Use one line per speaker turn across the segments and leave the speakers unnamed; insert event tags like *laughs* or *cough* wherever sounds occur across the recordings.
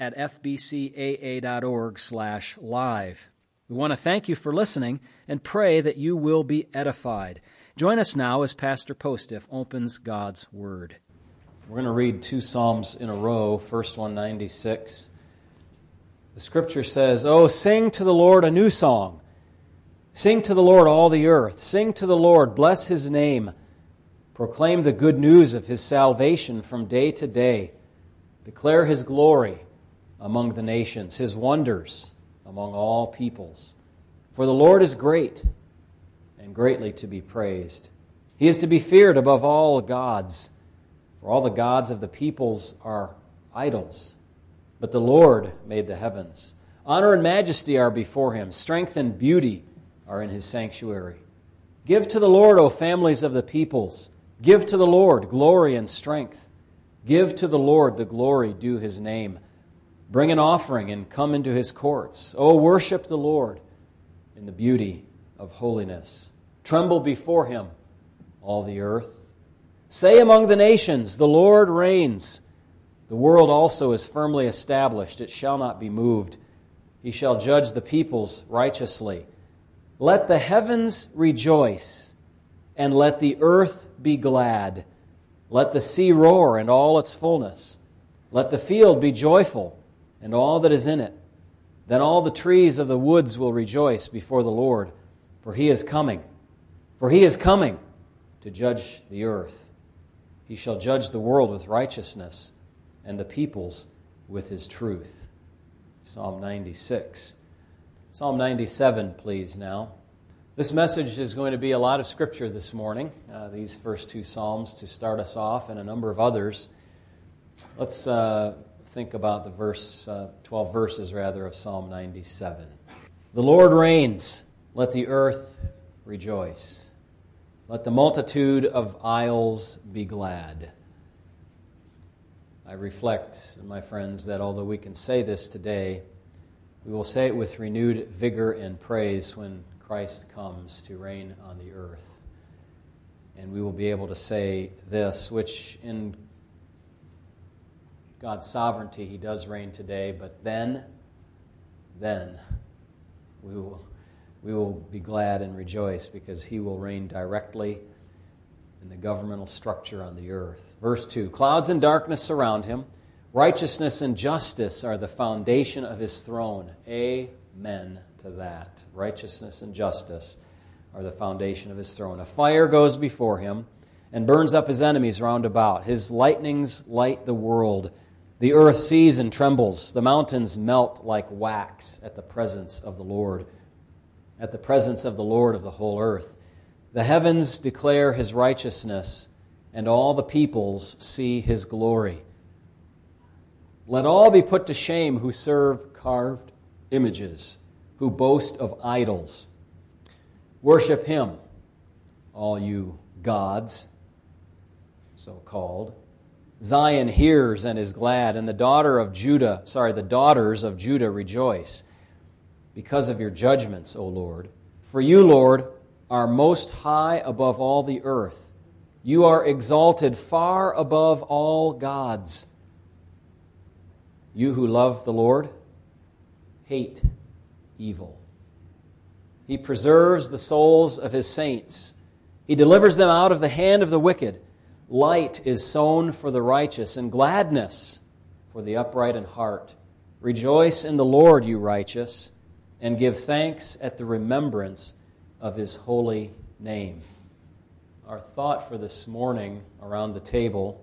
at fbcaa.org slash live. We want to thank you for listening and pray that you will be edified. Join us now as Pastor Postiff opens God's Word. We're going to read two Psalms in a row, first one 96. The scripture says, Oh, sing to the Lord a new song. Sing to the Lord all the earth. Sing to the Lord, bless his name. Proclaim the good news of his salvation from day to day. Declare his glory among the nations, his wonders among all peoples. For the Lord is great and greatly to be praised. He is to be feared above all gods, for all the gods of the peoples are idols. But the Lord made the heavens. Honor and majesty are before him, strength and beauty are in his sanctuary. Give to the Lord, O families of the peoples. Give to the Lord glory and strength. Give to the Lord the glory due his name. Bring an offering and come into his courts. Oh, worship the Lord in the beauty of holiness. Tremble before him, all the earth. Say among the nations, The Lord reigns. The world also is firmly established, it shall not be moved. He shall judge the peoples righteously. Let the heavens rejoice, and let the earth be glad. Let the sea roar and all its fullness. Let the field be joyful and all that is in it. Then all the trees of the woods will rejoice before the Lord, for he is coming. For he is coming to judge the earth. He shall judge the world with righteousness and the peoples with his truth. Psalm 96. Psalm 97, please, now. This message is going to be a lot of scripture this morning, uh, these first two Psalms to start us off, and a number of others. Let's uh, think about the verse, uh, 12 verses rather, of Psalm 97. The Lord reigns, let the earth rejoice. Let the multitude of isles be glad. I reflect, my friends, that although we can say this today, we will say it with renewed vigor and praise when Christ comes to reign on the earth. And we will be able to say this, which in God's sovereignty, He does reign today, but then, then, we will, we will be glad and rejoice because He will reign directly in the governmental structure on the earth. Verse 2 Clouds and darkness surround Him, righteousness and justice are the foundation of His throne. Amen to that. Righteousness and justice are the foundation of His throne. A fire goes before Him and burns up his enemies round about. His lightnings light the world. The earth sees and trembles. The mountains melt like wax at the presence of the Lord, at the presence of the Lord of the whole earth. The heavens declare his righteousness, and all the peoples see his glory. Let all be put to shame who serve carved images, who boast of idols. Worship him, all you gods, so called Zion hears and is glad, and the daughter of Judah, sorry, the daughters of Judah rejoice because of your judgments, O Lord. For you, Lord, are most high above all the earth. You are exalted far above all gods. You who love the Lord, hate evil. He preserves the souls of his saints. He delivers them out of the hand of the wicked. Light is sown for the righteous, and gladness for the upright in heart. Rejoice in the Lord, you righteous, and give thanks at the remembrance of his holy name. Our thought for this morning around the table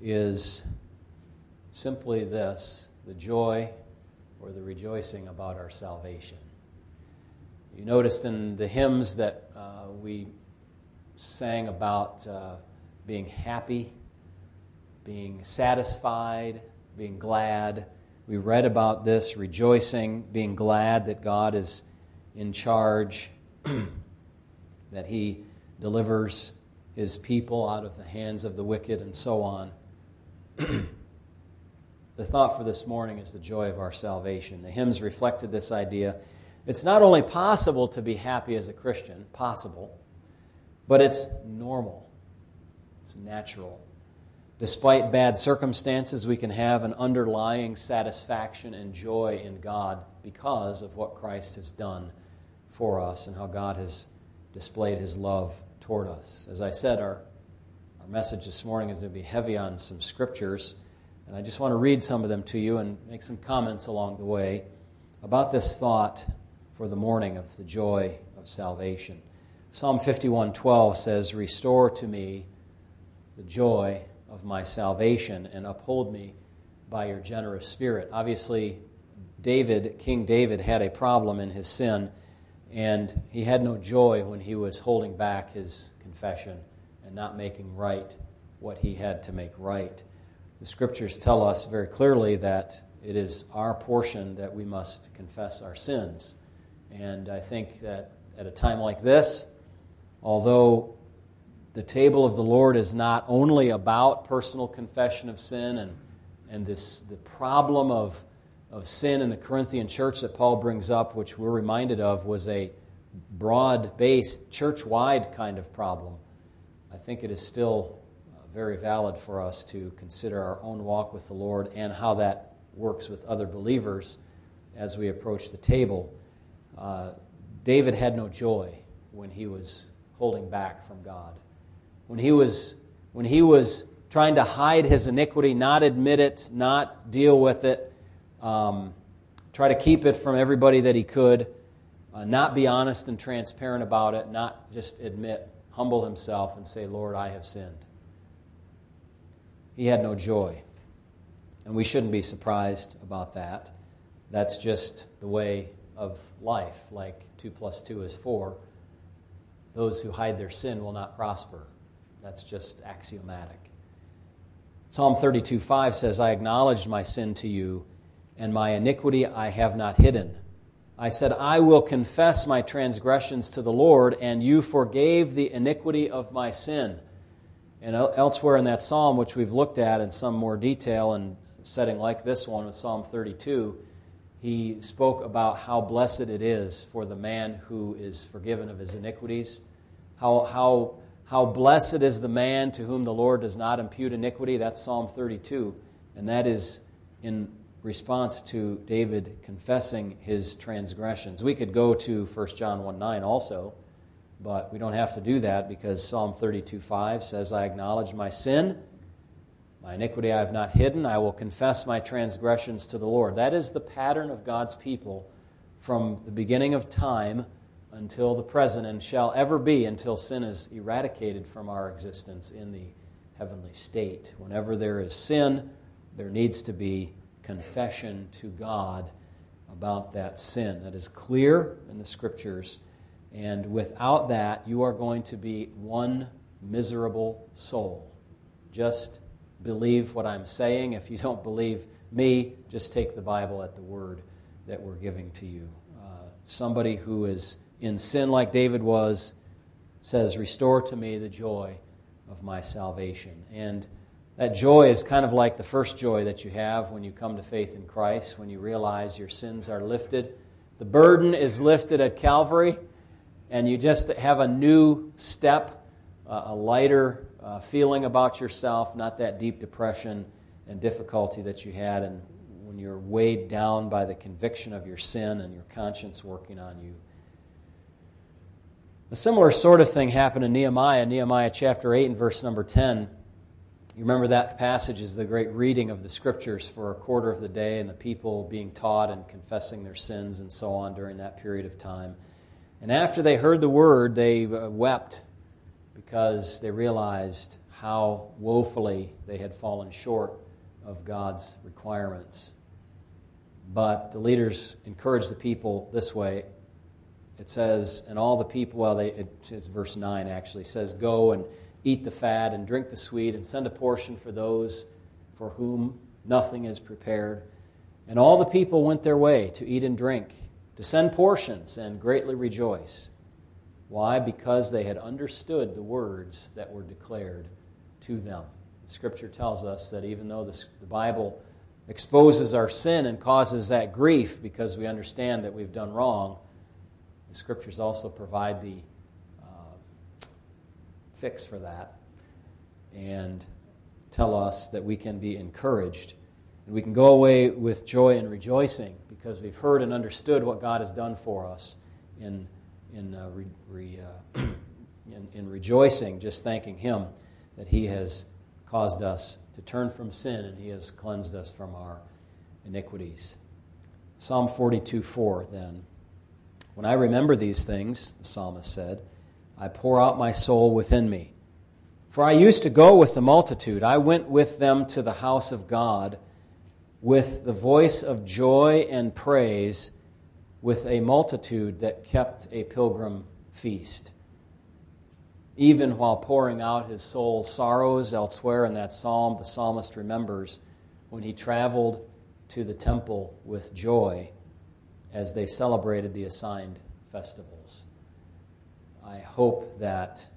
is simply this the joy or the rejoicing about our salvation. You noticed in the hymns that uh, we sang about. Uh, being happy, being satisfied, being glad. we read about this, rejoicing, being glad that God is in charge, *clears throat* that He delivers His people out of the hands of the wicked, and so on. *clears throat* the thought for this morning is the joy of our salvation. The hymns reflected this idea. It's not only possible to be happy as a Christian, possible, but it's normal, it's natural. Despite bad circumstances, we can have an underlying satisfaction and joy in God because of what Christ has done for us and how God has displayed his love toward us. As I said, our, our message this morning is going to be heavy on some scriptures, and I just want to read some of them to you and make some comments along the way about this thought for the morning of the joy of salvation. Psalm 51:12 says, "Restore to me the joy of my salvation and uphold me by your generous spirit. Obviously, David, King David, had a problem in his sin, and he had no joy when he was holding back his confession and not making right what he had to make right. The scriptures tell us very clearly that it is our portion that we must confess our sins. And I think that at a time like this, although the table of the Lord is not only about personal confession of sin and, and this, the problem of, of sin in the Corinthian church that Paul brings up, which we're reminded of, was a broad based, church wide kind of problem. I think it is still uh, very valid for us to consider our own walk with the Lord and how that works with other believers as we approach the table. Uh, David had no joy when he was holding back from God when he was, when he was trying to hide his iniquity, not admit it, not deal with it, um, try to keep it from everybody that he could, uh, not be honest and transparent about it, not just admit, humble himself and say, Lord, I have sinned. He had no joy. And we shouldn't be surprised about that. That's just the way of life. Like 2 plus 2 is 4. Those who hide their sin will not prosper. That's just axiomatic. Psalm 32 5 says, I acknowledged my sin to you, and my iniquity I have not hidden. I said, I will confess my transgressions to the Lord, and you forgave the iniquity of my sin. And elsewhere in that psalm, which we've looked at in some more detail in setting like this one with Psalm 32, he spoke about how blessed it is for the man who is forgiven of his iniquities, how, how how blessed is the man to whom the Lord does not impute iniquity. That's Psalm 32. And that is in response to David confessing his transgressions. We could go to 1 John 1 9 also, but we don't have to do that because Psalm 32 5 says, I acknowledge my sin. My iniquity I have not hidden. I will confess my transgressions to the Lord. That is the pattern of God's people from the beginning of time until the present and shall ever be until sin is eradicated from our existence in the heavenly state. Whenever there is sin, there needs to be confession to God about that sin. That is clear in the scriptures. And without that, you are going to be one miserable soul. Just believe what I'm saying. If you don't believe me, just take the Bible at the word that we're giving to you. Uh, somebody who is in sin like David was, says, Restore to me the joy of my salvation. And that joy is kind of like the first joy that you have when you come to faith in Christ, when you realize your sins are lifted. The burden is lifted at Calvary, and you just have a new step, a lighter uh, feeling about yourself, not that deep depression and difficulty that you had and when you're weighed down by the conviction of your sin and your conscience working on you. A similar sort of thing happened in Nehemiah, Nehemiah chapter 8 and verse number 10. You remember that passage is the great reading of the scriptures for a quarter of the day and the people being taught and confessing their sins and so on during that period of time. And after they heard the word, they uh, wept because they realized how woefully they had fallen short of God's requirements. But the leaders encouraged the people this way it says, and all the people, well, they, it's verse 9 actually, says, Go and eat the fat and drink the sweet and send a portion for those for whom nothing is prepared. And all the people went their way to eat and drink, to send portions, and greatly rejoice. Why? Because they had understood the words that were declared to them. The scripture tells us that even though the Bible exposes our sin and causes that grief because we understand that we've done wrong, the scriptures also provide the uh, fix for that and tell us that we can be encouraged and we can go away with joy and rejoicing because we've heard and understood what God has done for us in, in, uh, re, re, uh, *clears throat* in, in rejoicing, just thanking Him that He has caused us to turn from sin and He has cleansed us from our iniquities. Psalm 42 4 then. When I remember these things, the psalmist said, I pour out my soul within me. For I used to go with the multitude. I went with them to the house of God with the voice of joy and praise with a multitude that kept a pilgrim feast. Even while pouring out his soul's sorrows elsewhere in that psalm, the psalmist remembers when he traveled to the temple with joy as they celebrated the assigned festivals. I hope that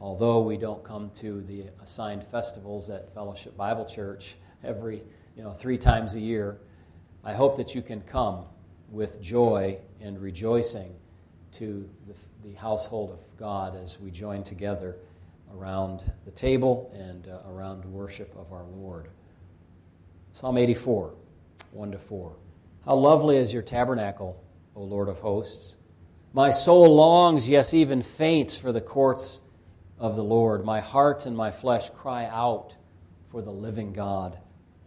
although we don't come to the assigned festivals at Fellowship Bible Church every you know, three times a year. I hope that you can come with joy and rejoicing to the, the household of God as we join together around the table and uh, around worship of our Lord. Psalm 84, 1 to 4. How lovely is your tabernacle, O Lord of hosts! My soul longs, yes, even faints for the courts of the Lord. My heart and my flesh cry out for the living God.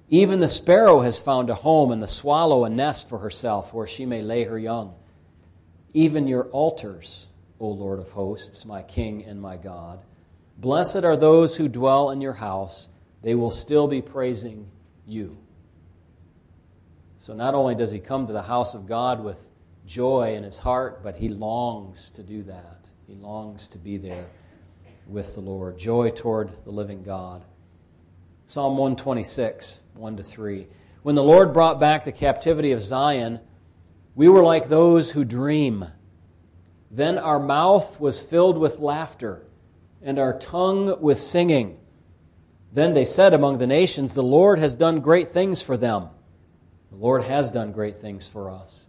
Even the sparrow has found a home, and the swallow a nest for herself, where she may lay her young. Even your altars, O Lord of hosts, my King and my God. Blessed are those who dwell in your house, they will still be praising you. So not only does he come to the house of God with joy in his heart, but he longs to do that. He longs to be there with the Lord. Joy toward the living God. Psalm 126, 1 to 3. When the Lord brought back the captivity of Zion, we were like those who dream. Then our mouth was filled with laughter, and our tongue with singing. Then they said among the nations, The Lord has done great things for them. The Lord has done great things for us.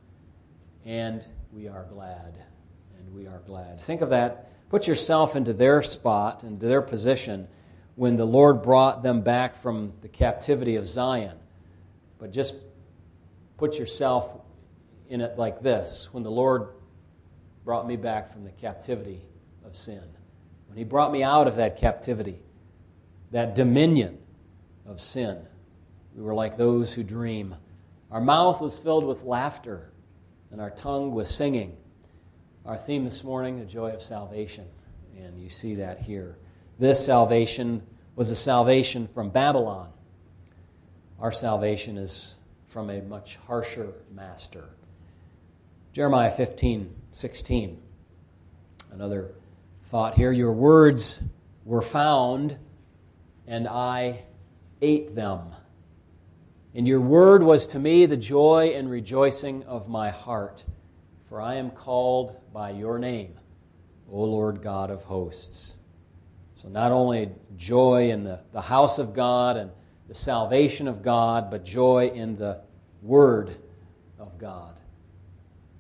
And we are glad. And we are glad. Think of that. Put yourself into their spot, into their position when the Lord brought them back from the captivity of Zion. But just put yourself in it like this when the Lord brought me back from the captivity of sin. When He brought me out of that captivity, that dominion of sin, we were like those who dream. Our mouth was filled with laughter, and our tongue with singing. Our theme this morning, the joy of salvation. And you see that here. This salvation was a salvation from Babylon. Our salvation is from a much harsher master. Jeremiah 15, 16. Another thought here. Your words were found, and I ate them. And your word was to me the joy and rejoicing of my heart, for I am called by your name, O Lord God of hosts. So, not only joy in the, the house of God and the salvation of God, but joy in the word of God.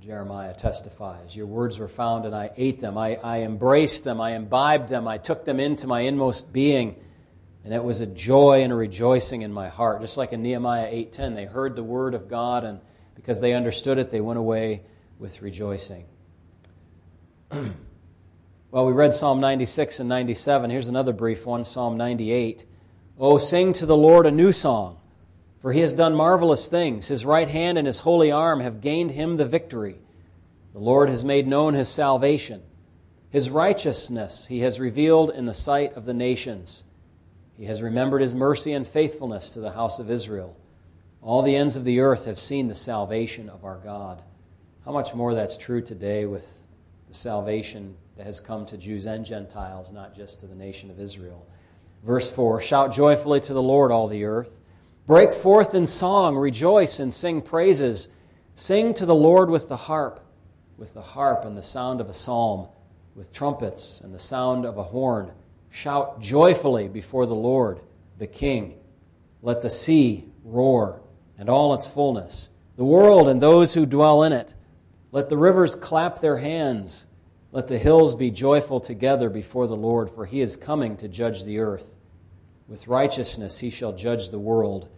Jeremiah testifies Your words were found, and I ate them. I, I embraced them. I imbibed them. I took them into my inmost being. And it was a joy and a rejoicing in my heart. Just like in Nehemiah 8:10, they heard the word of God, and because they understood it, they went away with rejoicing. *clears throat* Well, we read Psalm 96 and 97. Here's another brief one Psalm 98. Oh, sing to the Lord a new song, for he has done marvelous things. His right hand and his holy arm have gained him the victory. The Lord has made known his salvation. His righteousness he has revealed in the sight of the nations. He has remembered his mercy and faithfulness to the house of Israel. All the ends of the earth have seen the salvation of our God. How much more that's true today with the salvation that has come to Jews and Gentiles, not just to the nation of Israel. Verse 4 Shout joyfully to the Lord, all the earth. Break forth in song, rejoice and sing praises. Sing to the Lord with the harp, with the harp and the sound of a psalm, with trumpets and the sound of a horn. Shout joyfully before the Lord, the King. Let the sea roar and all its fullness, the world and those who dwell in it. Let the rivers clap their hands. Let the hills be joyful together before the Lord, for he is coming to judge the earth. With righteousness he shall judge the world,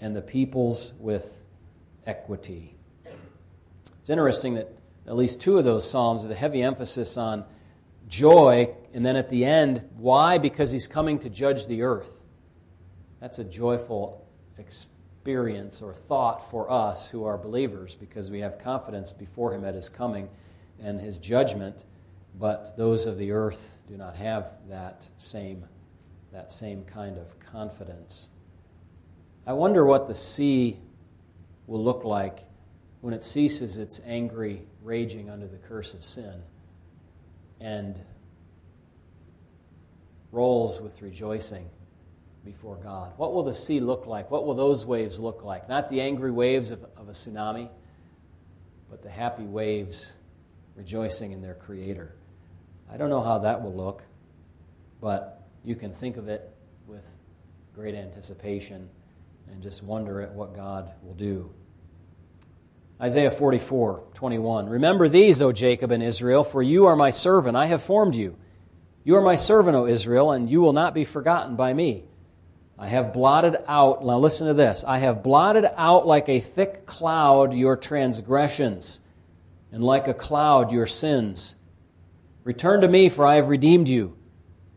and the peoples with equity. It's interesting that at least two of those Psalms have a heavy emphasis on joy, and then at the end, why? Because he's coming to judge the earth. That's a joyful experience or thought for us who are believers because we have confidence before him at his coming and his judgment, but those of the earth do not have that same, that same kind of confidence. I wonder what the sea will look like when it ceases its angry raging under the curse of sin and rolls with rejoicing before God. What will the sea look like? What will those waves look like? Not the angry waves of, of a tsunami, but the happy waves rejoicing in their Creator. I don't know how that will look, but you can think of it with great anticipation and just wonder at what God will do. Isaiah 44, 21. Remember these, O Jacob and Israel, for you are my servant. I have formed you. You are my servant, O Israel, and you will not be forgotten by me. I have blotted out, now listen to this. I have blotted out like a thick cloud your transgressions, and like a cloud your sins. Return to me, for I have redeemed you.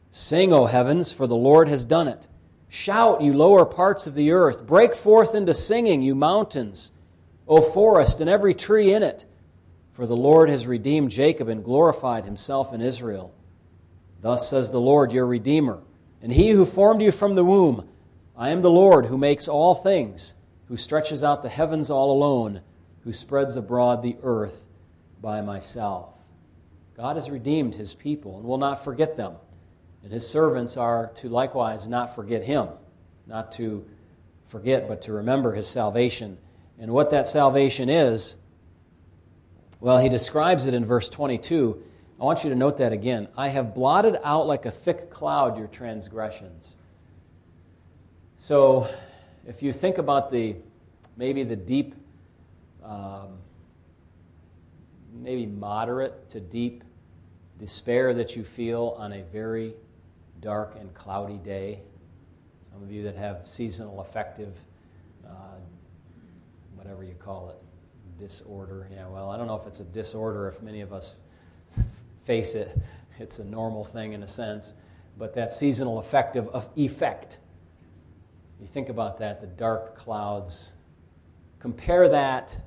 Sing, O heavens, for the Lord has done it. Shout, you lower parts of the earth. Break forth into singing, you mountains, O forest, and every tree in it. For the Lord has redeemed Jacob and glorified himself in Israel. Thus says the Lord, your Redeemer, and he who formed you from the womb. I am the Lord who makes all things, who stretches out the heavens all alone, who spreads abroad the earth by myself. God has redeemed his people and will not forget them. And his servants are to likewise not forget him, not to forget, but to remember his salvation. And what that salvation is, well, he describes it in verse 22. I want you to note that again. I have blotted out like a thick cloud your transgressions. So, if you think about the maybe the deep, um, maybe moderate to deep despair that you feel on a very dark and cloudy day, some of you that have seasonal affective, uh, whatever you call it, disorder. Yeah, well, I don't know if it's a disorder if many of us face it. *laughs* It's a normal thing in a sense, but that seasonal affective effect you think about that, the dark clouds. Compare that,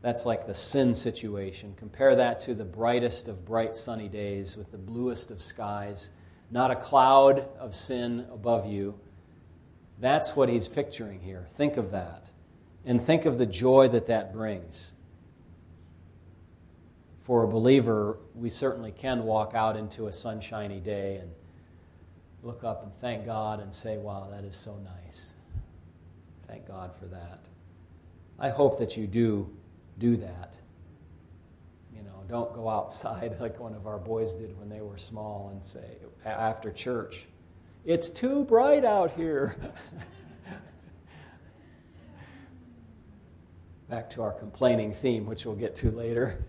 that's like the sin situation. Compare that to the brightest of bright sunny days with the bluest of skies, not a cloud of sin above you. That's what he's picturing here. Think of that. And think of the joy that that brings. For a believer, we certainly can walk out into a sunshiny day and look up and thank God and say, wow, that is so nice. Thank God for that. I hope that you do do that. You know, don't go outside *laughs* like one of our boys did when they were small and say, after church, it's too bright out here. *laughs* Back to our complaining theme, which we'll get to later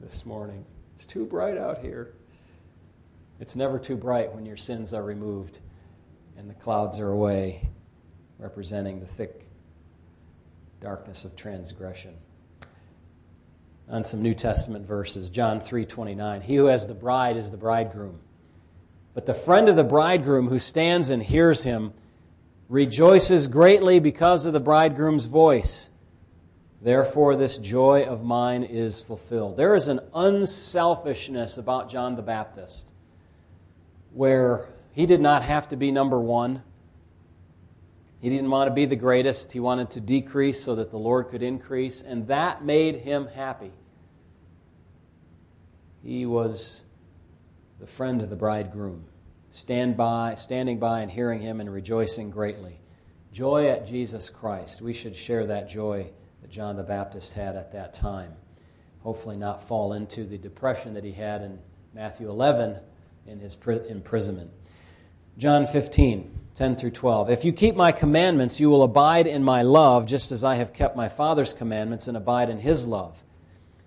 this morning. It's too bright out here. It's never too bright when your sins are removed and the clouds are away, representing the thick darkness of transgression. On some New Testament verses, John 3:29, he who has the bride is the bridegroom. But the friend of the bridegroom who stands and hears him rejoices greatly because of the bridegroom's voice. Therefore, this joy of mine is fulfilled. There is an unselfishness about John the Baptist where he did not have to be number one. He didn't want to be the greatest. He wanted to decrease so that the Lord could increase, and that made him happy. He was the friend of the bridegroom, stand by, standing by and hearing him and rejoicing greatly. Joy at Jesus Christ. We should share that joy that John the Baptist had at that time. Hopefully, not fall into the depression that he had in Matthew 11 in his imprisonment. John 15, 10 through 12. If you keep my commandments, you will abide in my love, just as I have kept my Father's commandments and abide in his love.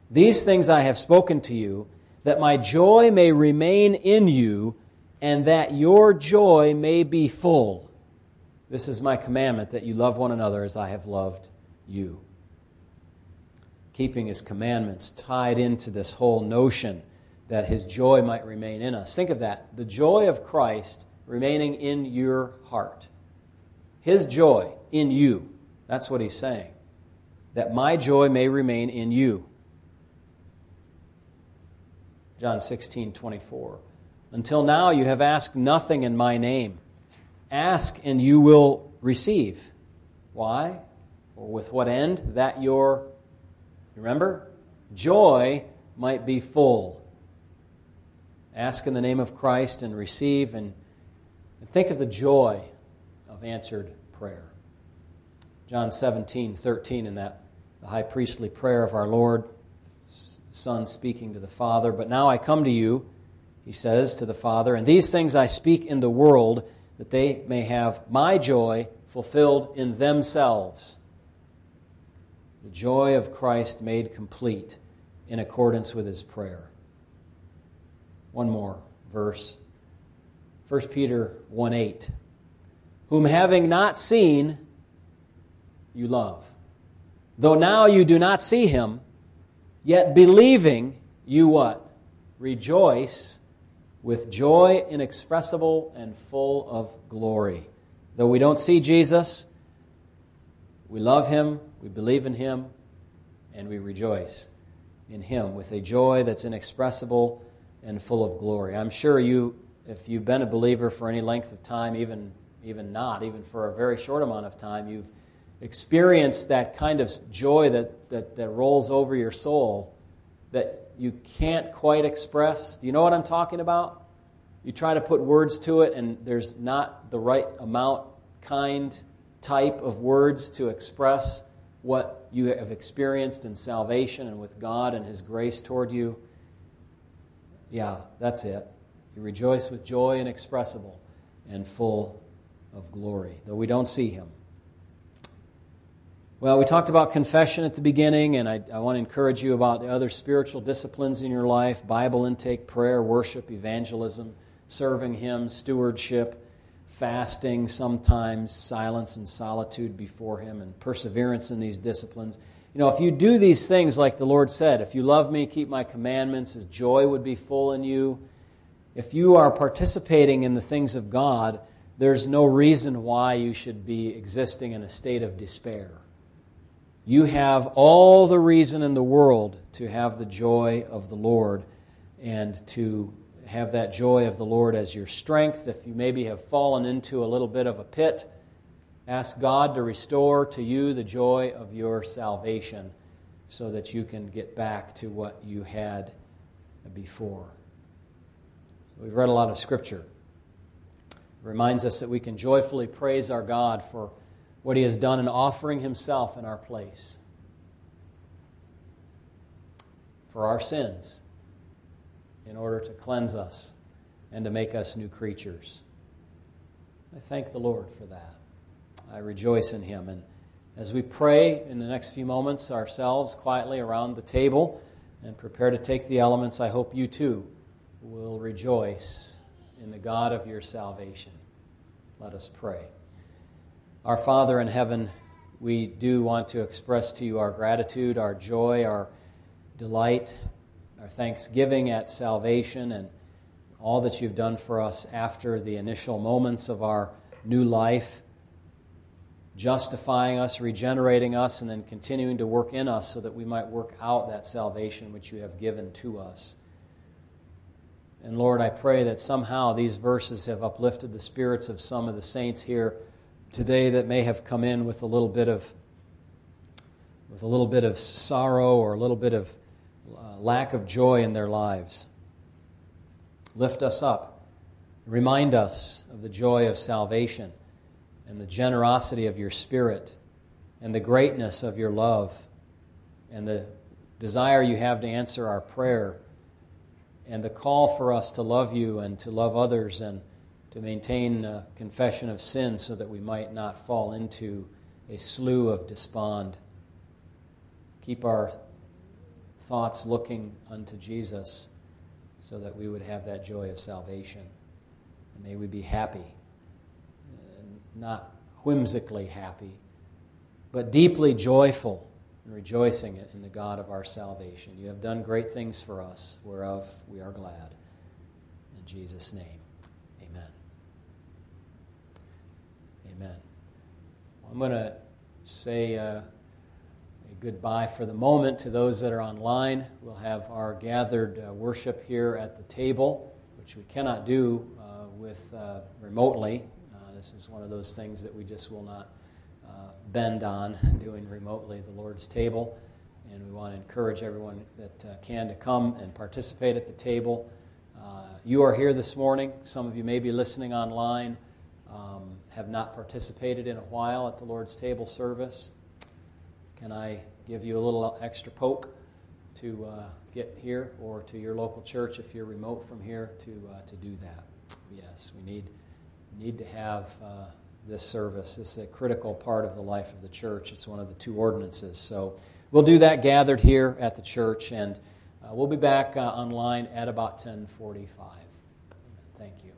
These things I have spoken to you, that my joy may remain in you, and that your joy may be full. This is my commandment, that you love one another as I have loved you. Keeping his commandments tied into this whole notion that his joy might remain in us. Think of that. The joy of Christ remaining in your heart. His joy in you. That's what he's saying. That my joy may remain in you. John 16, 24. Until now you have asked nothing in my name. Ask and you will receive. Why? Or with what end? That your, remember, joy might be full. Ask in the name of Christ and receive and and think of the joy of answered prayer. John 17, 13, in that the high priestly prayer of our Lord, Son speaking to the Father. But now I come to you, he says to the Father, and these things I speak in the world, that they may have my joy fulfilled in themselves. The joy of Christ made complete in accordance with his prayer. One more verse. 1 Peter 1 8. Whom having not seen, you love. Though now you do not see him, yet believing, you what? Rejoice with joy inexpressible and full of glory. Though we don't see Jesus, we love him, we believe in him, and we rejoice in him with a joy that's inexpressible and full of glory. I'm sure you if you've been a believer for any length of time, even, even not, even for a very short amount of time, you've experienced that kind of joy that, that, that rolls over your soul that you can't quite express. Do you know what I'm talking about? You try to put words to it, and there's not the right amount, kind, type of words to express what you have experienced in salvation and with God and His grace toward you. Yeah, that's it. You rejoice with joy inexpressible and full of glory, though we don't see him. Well, we talked about confession at the beginning, and I, I, want to encourage you about the other spiritual disciplines in your life Bible intake, prayer, worship, evangelism, serving Him, stewardship, fasting, sometimes silence and solitude before Him, and perseverance in these disciplines. You know, if you do these things like the Lord said, if you love me, keep my commandments, His joy would be full in you if you are participating in the things of God, there's no reason why you should be existing in a state of despair. You have all the reason in the world to have the joy of the Lord and to have that joy of the Lord as your strength. If you maybe have fallen into a little bit of a pit, ask God to restore to you the joy of your salvation so that you can get back to what you had before. So we've read a lot of Scripture. It reminds us that we can joyfully praise our God for what He has done in offering Himself in our place for our sins in order to cleanse us and to make us new creatures. I thank the Lord for that. I rejoice in Him. And as we pray in the next few moments ourselves quietly around the table and prepare to take the elements, I hope you too will rejoice in the God of your salvation. Let us pray. Our Father in heaven, we do want to express to you our gratitude, our joy, our delight, our thanksgiving at salvation, and all that you've done for us after the initial moments of our new life, justifying us, regenerating us, and then continuing to work in us so that we might work out that salvation which you have given to us. And Lord, I pray that somehow these verses have uplifted the spirits of some of the saints here today that may have come in with a little bit of with a little bit of sorrow or a little bit of uh, lack of joy in their lives. Lift us up. Remind us of the joy of salvation and the generosity of your spirit and the greatness of your love and the desire you have to answer our prayer and the call for us to love you and to love others and to maintain a confession of sin so that we might not fall into a slough of despond. Keep our thoughts looking unto Jesus so that we would have that joy of salvation. And may we be happy, not whimsically happy, but deeply joyful and rejoicing in the God of our salvation. You have done great things for us, whereof we are glad. In Jesus' name, amen. Amen. I'm going to say uh, goodbye for the moment to those that are online. We'll have our gathered uh, worship here at the table, which we cannot do uh, with uh, remotely. Uh, this is one of those things that we just will not bend on doing remotely the Lord's table. And we want to encourage everyone that uh, can to come and participate at the table. Uh, you are here this morning. Some of you may be listening online, um, have not participated in a while at the Lord's table service. Can I give you a little extra poke to uh, get here or to your local church if you're remote from here to, uh, to do that? Yes, we need, need to have uh, this service. This is a critical part of the life of the church. It's one of the two ordinances. So we'll do that gathered here at the church, and uh, we'll be back uh, online at about 1045. Thank you.